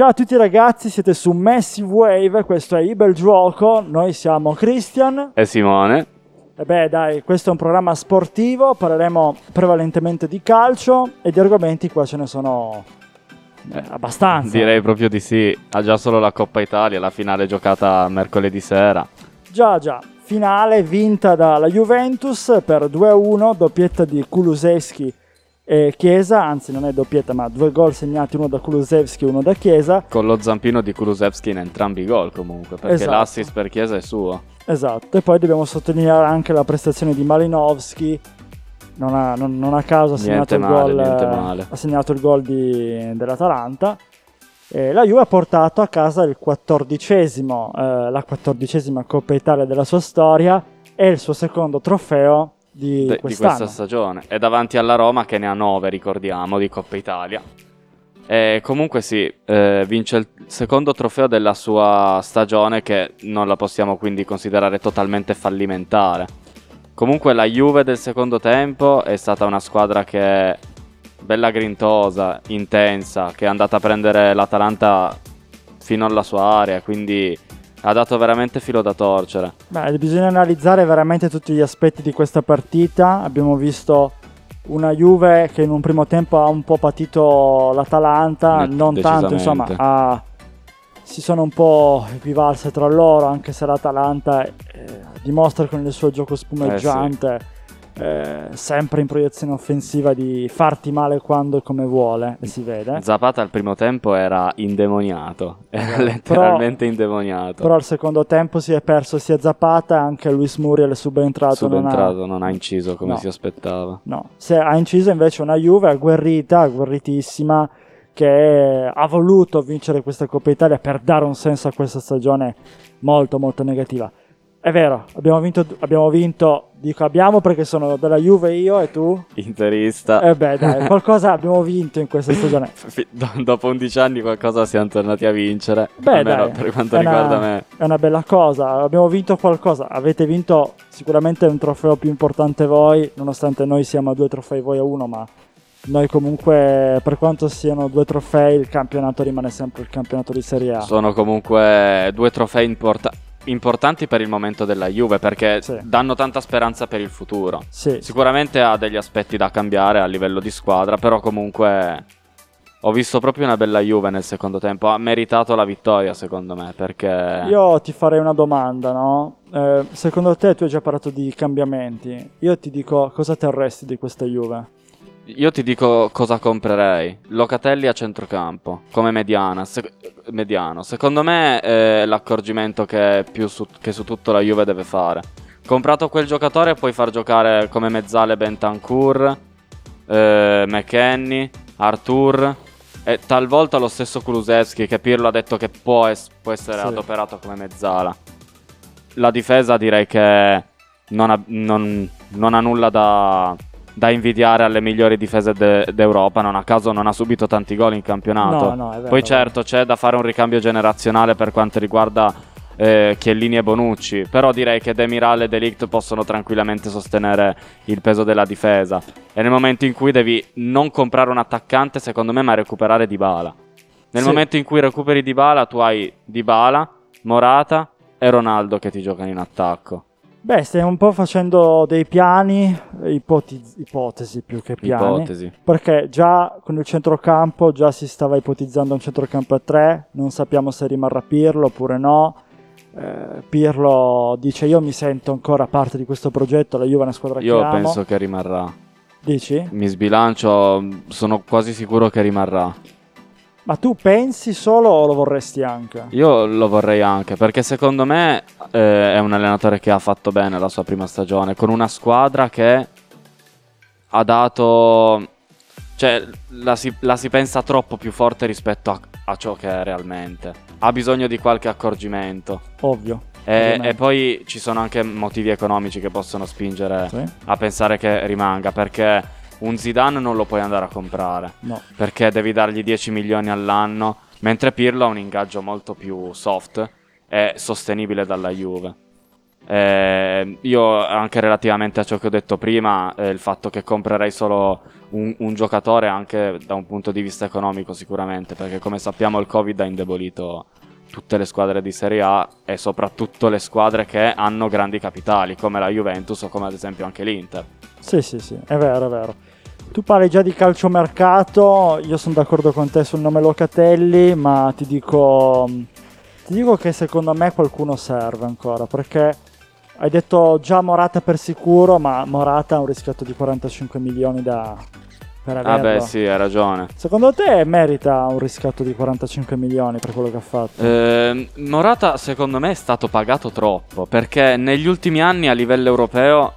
Ciao a tutti ragazzi, siete su Messi Wave, questo è Ibel Gioco, noi siamo Christian e Simone. E beh dai, questo è un programma sportivo, parleremo prevalentemente di calcio e di argomenti qua ce ne sono eh, abbastanza. Direi proprio di sì, ha già solo la Coppa Italia, la finale giocata mercoledì sera. Già già, finale vinta dalla Juventus per 2-1, doppietta di Kulusevski e Chiesa, anzi non è doppietta ma due gol segnati, uno da Kulusevski e uno da Chiesa. Con lo zampino di Kulusevski in entrambi i gol comunque, perché esatto. l'assist per Chiesa è suo. Esatto, e poi dobbiamo sottolineare anche la prestazione di Malinowski, non a, non, non a caso ha segnato, male, gol, ha segnato, il gol, di, dell'Atalanta. E la Juve ha portato a casa il quattordicesimo, eh, la quattordicesima Coppa Italia della sua storia e il suo secondo trofeo di, De, di questa stagione. È davanti alla Roma che ne ha 9, ricordiamo, di Coppa Italia. E comunque sì, eh, vince il secondo trofeo della sua stagione che non la possiamo quindi considerare totalmente fallimentare. Comunque la Juve del secondo tempo è stata una squadra che è bella grintosa, intensa, che è andata a prendere l'Atalanta fino alla sua area, quindi ha dato veramente filo da torcere. Beh, bisogna analizzare veramente tutti gli aspetti di questa partita. Abbiamo visto una Juve che in un primo tempo ha un po' patito l'Atalanta, Net, non tanto, insomma, ha, si sono un po' equivalse tra loro, anche se l'Atalanta eh, dimostra con il suo gioco spumeggiante. Eh sì eh, sempre in proiezione offensiva di farti male quando e come vuole e si vede. Zapata al primo tempo era indemoniato, era eh, letteralmente però, indemoniato. Però al secondo tempo si è perso sia Zapata anche Luis Muriel è subentrato. Subentrato, non ha, non ha inciso come no, si aspettava. No, se ha inciso invece una Juve agguerrita, agguerritissima che ha voluto vincere questa Coppa Italia per dare un senso a questa stagione molto molto negativa. È vero, abbiamo vinto, abbiamo vinto, dico abbiamo perché sono della Juve io e tu? Interista. E eh beh dai, qualcosa abbiamo vinto in questa stagione. dopo 11 anni qualcosa siamo tornati a vincere, beh, almeno dai, per quanto riguarda una, me. È una bella cosa, abbiamo vinto qualcosa, avete vinto sicuramente un trofeo più importante voi, nonostante noi siamo a due trofei voi a uno, ma noi comunque, per quanto siano due trofei, il campionato rimane sempre il campionato di Serie A. Sono comunque due trofei importanti importanti per il momento della Juve perché sì. danno tanta speranza per il futuro. Sì. Sicuramente ha degli aspetti da cambiare a livello di squadra, però comunque ho visto proprio una bella Juve nel secondo tempo. Ha meritato la vittoria, secondo me, perché... Io ti farei una domanda, no? Eh, secondo te tu hai già parlato di cambiamenti. Io ti dico cosa terresti di questa Juve? Io ti dico cosa comprerei. Locatelli a centrocampo, come mediana, se- mediano. Secondo me è l'accorgimento che, su, che su tutto la Juve deve fare. Comprato quel giocatore puoi far giocare come mezzale Bentancur, eh, McKenny, Artur e talvolta lo stesso Kulusevski che Pirlo ha detto che può, es- può essere sì. adoperato come mezzala. La difesa direi che non ha, non, non ha nulla da da invidiare alle migliori difese de- d'Europa. Non a caso non ha subito tanti gol in campionato. No, no, vero, Poi certo c'è da fare un ricambio generazionale per quanto riguarda eh, Chiellini e Bonucci. Però direi che Demiral e Delict possono tranquillamente sostenere il peso della difesa. E nel momento in cui devi non comprare un attaccante, secondo me, ma recuperare Dybala. Nel sì. momento in cui recuperi Dybala, tu hai Dybala, Morata e Ronaldo che ti giocano in attacco. Beh, stiamo un po' facendo dei piani, ipotesi, ipotesi più che piani. Ipotesi. Perché già con il centrocampo già si stava ipotizzando un centrocampo a tre, non sappiamo se rimarrà Pirlo oppure no. Eh, Pirlo dice io mi sento ancora parte di questo progetto, la Juve è una squadra io che. Io penso che rimarrà. Dici? Mi sbilancio, sono quasi sicuro che rimarrà. Ma tu pensi solo o lo vorresti anche? Io lo vorrei anche perché secondo me eh, è un allenatore che ha fatto bene la sua prima stagione con una squadra che ha dato... Cioè, la si, la si pensa troppo più forte rispetto a, a, ciò che è realmente. Ha bisogno di qualche accorgimento. Ovvio. E, e, poi ci sono anche motivi economici che possono spingere sì. a pensare che rimanga perché un Zidane non lo puoi andare a comprare. No. Perché devi dargli 10 milioni all'anno, mentre Pirlo ha un ingaggio molto più soft e sostenibile dalla Juve. Eh, io anche relativamente a ciò che ho detto prima, eh, il fatto che comprerei solo un, un, giocatore anche da un punto di vista economico sicuramente, perché come sappiamo il Covid ha indebolito tutte le squadre di Serie A e soprattutto le squadre che hanno grandi capitali, come la Juventus o come ad esempio anche l'Inter. Sì, sì, sì, è vero, è vero. Tu parli già di calciomercato, io sono d'accordo con te sul nome Locatelli, ma ti dico, ti dico che secondo me qualcuno serve ancora, perché hai detto già Morata per sicuro, ma Morata ha un riscatto di 45 milioni da, per averlo. Ah beh sì, hai ragione. Secondo te merita un riscatto di 45 milioni per quello che ha fatto? Eh, Morata secondo me è stato pagato troppo, perché negli ultimi anni a livello europeo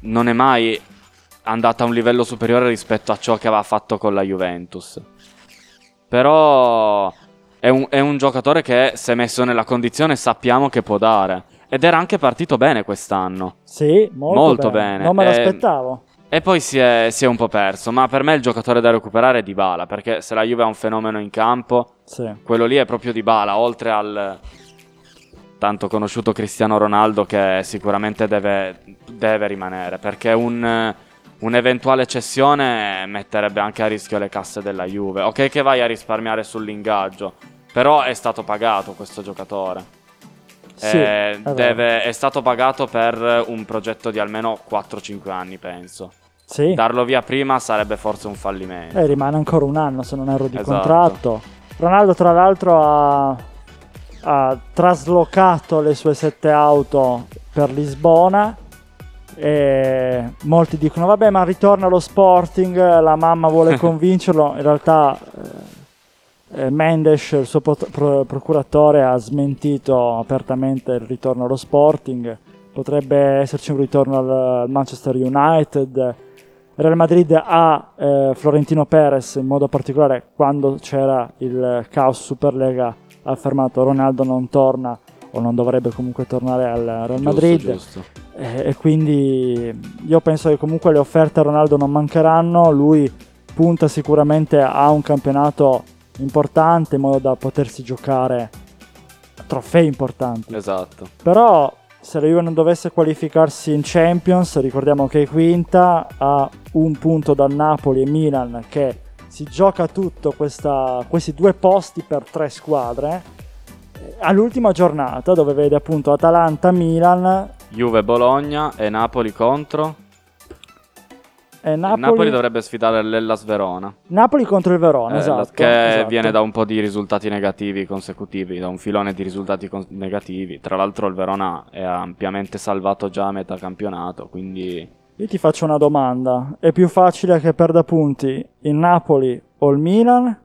non è mai andato a un livello superiore rispetto a ciò che aveva fatto con la Juventus. Però è un, è un giocatore che se messo nella condizione sappiamo che può dare. Ed era anche partito bene quest'anno. Sì, molto, molto bene. bene. Non me l'aspettavo. E, e poi si è, si è, un po' perso. Ma per me il giocatore da recuperare è Dybala. Perché se la Juve ha un fenomeno in campo, sì. quello lì è proprio Dybala. Oltre al tanto conosciuto Cristiano Ronaldo, che sicuramente deve, deve rimanere. Perché un, un'eventuale cessione metterebbe anche a rischio le casse della Juve. Ok, che vai a risparmiare sull'ingaggio. Però è stato pagato questo giocatore. Sì, eh, deve, è stato pagato per un progetto di almeno 4-5 anni, penso. Sì. Darlo via prima sarebbe forse un fallimento. Eh, rimane ancora un anno se non erro di esatto. contratto. Ronaldo, tra l'altro, ha, ha traslocato le sue sette auto per Lisbona. E molti dicono: Vabbè, ma ritorna allo Sporting. La mamma vuole convincerlo. In realtà. Eh, eh, Mendes, il suo pro- procuratore, ha smentito apertamente il ritorno allo Sporting. Potrebbe esserci un ritorno al, al Manchester United. Real Madrid ha eh, Florentino Perez, in modo particolare quando c'era il caos Superlega, ha affermato Ronaldo non torna o non dovrebbe comunque tornare al Real Madrid. Giusto, giusto. E, e quindi io penso che comunque le offerte a Ronaldo non mancheranno. Lui punta sicuramente a un campionato importante in modo da potersi giocare trofei importanti. Esatto. Però se la Juve non dovesse qualificarsi in Champions, ricordiamo che è quinta, ha un punto dal Napoli e Milan che si gioca tutto questa, questi due posti per tre squadre eh, all'ultima giornata dove vede appunto Atalanta-Milan Juve Bologna e Napoli contro eh, Napoli... Napoli... dovrebbe sfidare l'Ellas Verona. Napoli contro il Verona, eh, esatto. Che esatto. viene da un po' di risultati negativi consecutivi, da un filone di risultati con- negativi. Tra l'altro il Verona è ampiamente salvato già a metà campionato, quindi... Io ti faccio una domanda. È più facile che perda punti il Napoli o il Milan?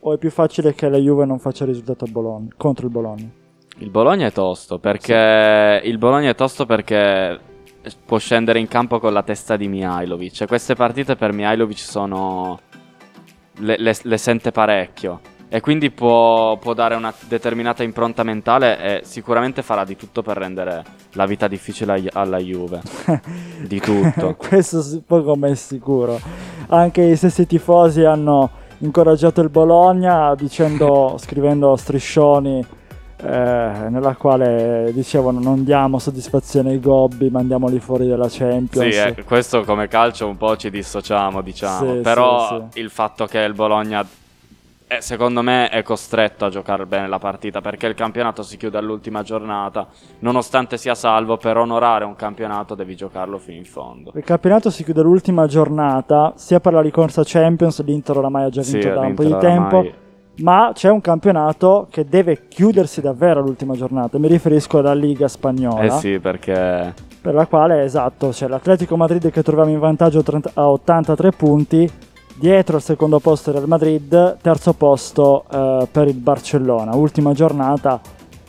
O è più facile che la Juve non faccia risultato Bologna, contro il Bologna? Il Bologna è tosto perché... Sì. Il Bologna è tosto perché può scendere in campo con la testa di Mihailovic. Queste partite per Mihailovic sono... Le, le, le sente parecchio. E quindi può, può, dare una determinata impronta mentale e sicuramente farà di tutto per rendere la vita difficile alla Juve. di tutto. Questo poco ma è sicuro. Anche i stessi tifosi hanno incoraggiato il Bologna dicendo, scrivendo striscioni eh, nella quale dicevano non diamo soddisfazione ai gobbi, mandiamoli fuori dalla Champions. Sì, eh, questo come calcio un po' ci dissociamo, diciamo. Sì, Però sì, il fatto che il Bologna eh, secondo me è costretto a giocare bene la partita perché il campionato si chiude all'ultima giornata. Nonostante sia salvo, per onorare un campionato devi giocarlo fino in fondo. Il campionato si chiude all'ultima giornata, sia per la ricorsa Champions, l'Inter oramai ha già vinto da un po' di tempo ma c'è un campionato che deve chiudersi davvero all'ultima giornata. Mi riferisco alla Liga Spagnola. Eh sì, perché... Per la quale, esatto, c'è l'Atletico Madrid che troviamo in vantaggio a 83 punti, dietro al secondo posto Real Madrid, terzo posto eh, per il Barcellona. Ultima giornata,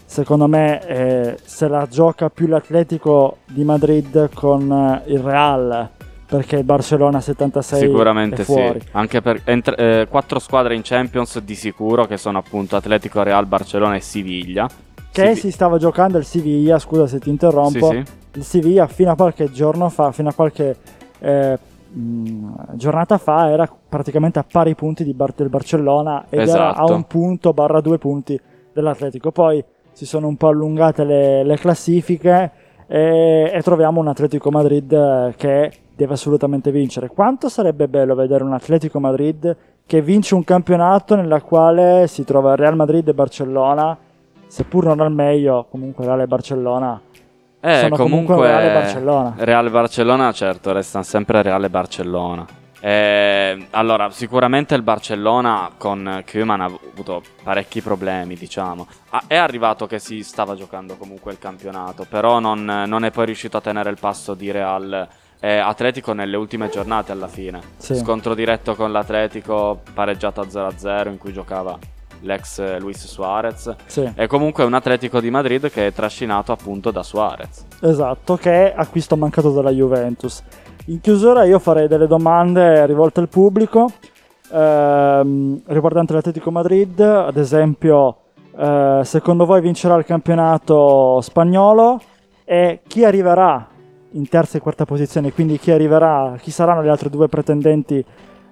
secondo me, eh, se la gioca più l'Atletico di Madrid con eh, il Real perché il Barcellona 76 sicuramente sì. anche per entra- eh, quattro squadre in Champions di sicuro che sono appunto Atletico Real Barcellona e Siviglia. Che Siv- si stava giocando il Siviglia scusa se ti interrompo. Sì, sì. il Siviglia fino a qualche giorno fa fino a qualche eh, mh, giornata fa era praticamente a pari punti Bar- del Barcellona ed esatto. era a un punto barra due punti dell'Atletico. Poi si sono un po' allungate le, le classifiche e, e troviamo un Atletico Madrid che deve assolutamente vincere. Quanto sarebbe bello vedere un Atletico Madrid che vince un campionato nella quale si trova Real Madrid e Barcellona, seppur non al meglio, comunque Real e Barcellona. Eh, sono comunque, comunque Real e Barcellona. Real e Barcellona, certo, restano sempre Real e Barcellona. Eh, allora, sicuramente il Barcellona con Koeman ha avuto parecchi problemi, diciamo. Ah, è arrivato che si stava giocando comunque il campionato, però non, non è poi riuscito a tenere il passo di Real e Atletico nelle ultime giornate alla fine. Sì. Scontro diretto con l'Atletico, pareggiato a 0-0 in cui giocava l'ex Luis Suarez. Sì. E comunque un Atletico di Madrid che è trascinato appunto da Suarez. Esatto, che è acquisto mancato dalla Juventus. In chiusura io farei delle domande rivolte al pubblico ehm, riguardanti l'Atletico Madrid, ad esempio eh, secondo voi vincerà il campionato spagnolo e chi arriverà in terza e quarta posizione, quindi chi arriverà, chi saranno le altre due pretendenti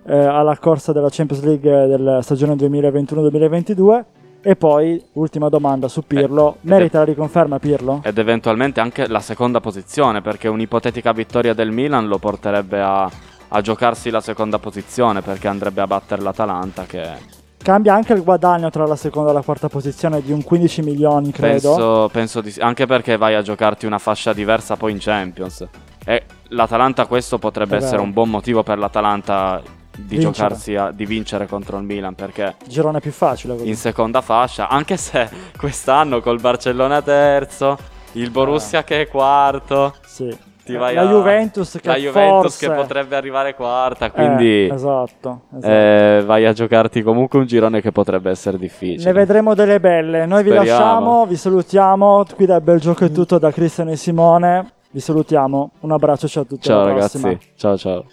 eh, alla corsa della Champions League della stagione 2021-2022 e poi, ultima domanda su Pirlo, eh, merita la riconferma Pirlo? Ed eventualmente anche la seconda posizione, perché un'ipotetica vittoria del Milan lo porterebbe a, a giocarsi la seconda posizione, perché andrebbe a battere l'Atalanta che... Cambia anche il guadagno tra la seconda e la quarta posizione di un 15 milioni, credo. Penso, penso di sì, anche perché vai a giocarti una fascia diversa poi in Champions. E l'Atalanta questo potrebbe essere un buon motivo per l'Atalanta di vincere. giocarsi a, di vincere contro il Milan perché girone più facile così. in seconda fascia anche se quest'anno col Barcellona terzo il Borussia eh. che è quarto sì. La, a, Juventus, che, la Juventus forse... che potrebbe arrivare quarta quindi eh, esatto, esatto. Eh, vai a giocarti comunque un girone che potrebbe essere difficile. Ne vedremo delle belle. Noi Speriamo. vi lasciamo vi salutiamo. Qui da Bel Gioco è tutto da Cristiano e Simone. Vi salutiamo. Un abbraccio ciao a tutti ciao ragazzi. Ciao ciao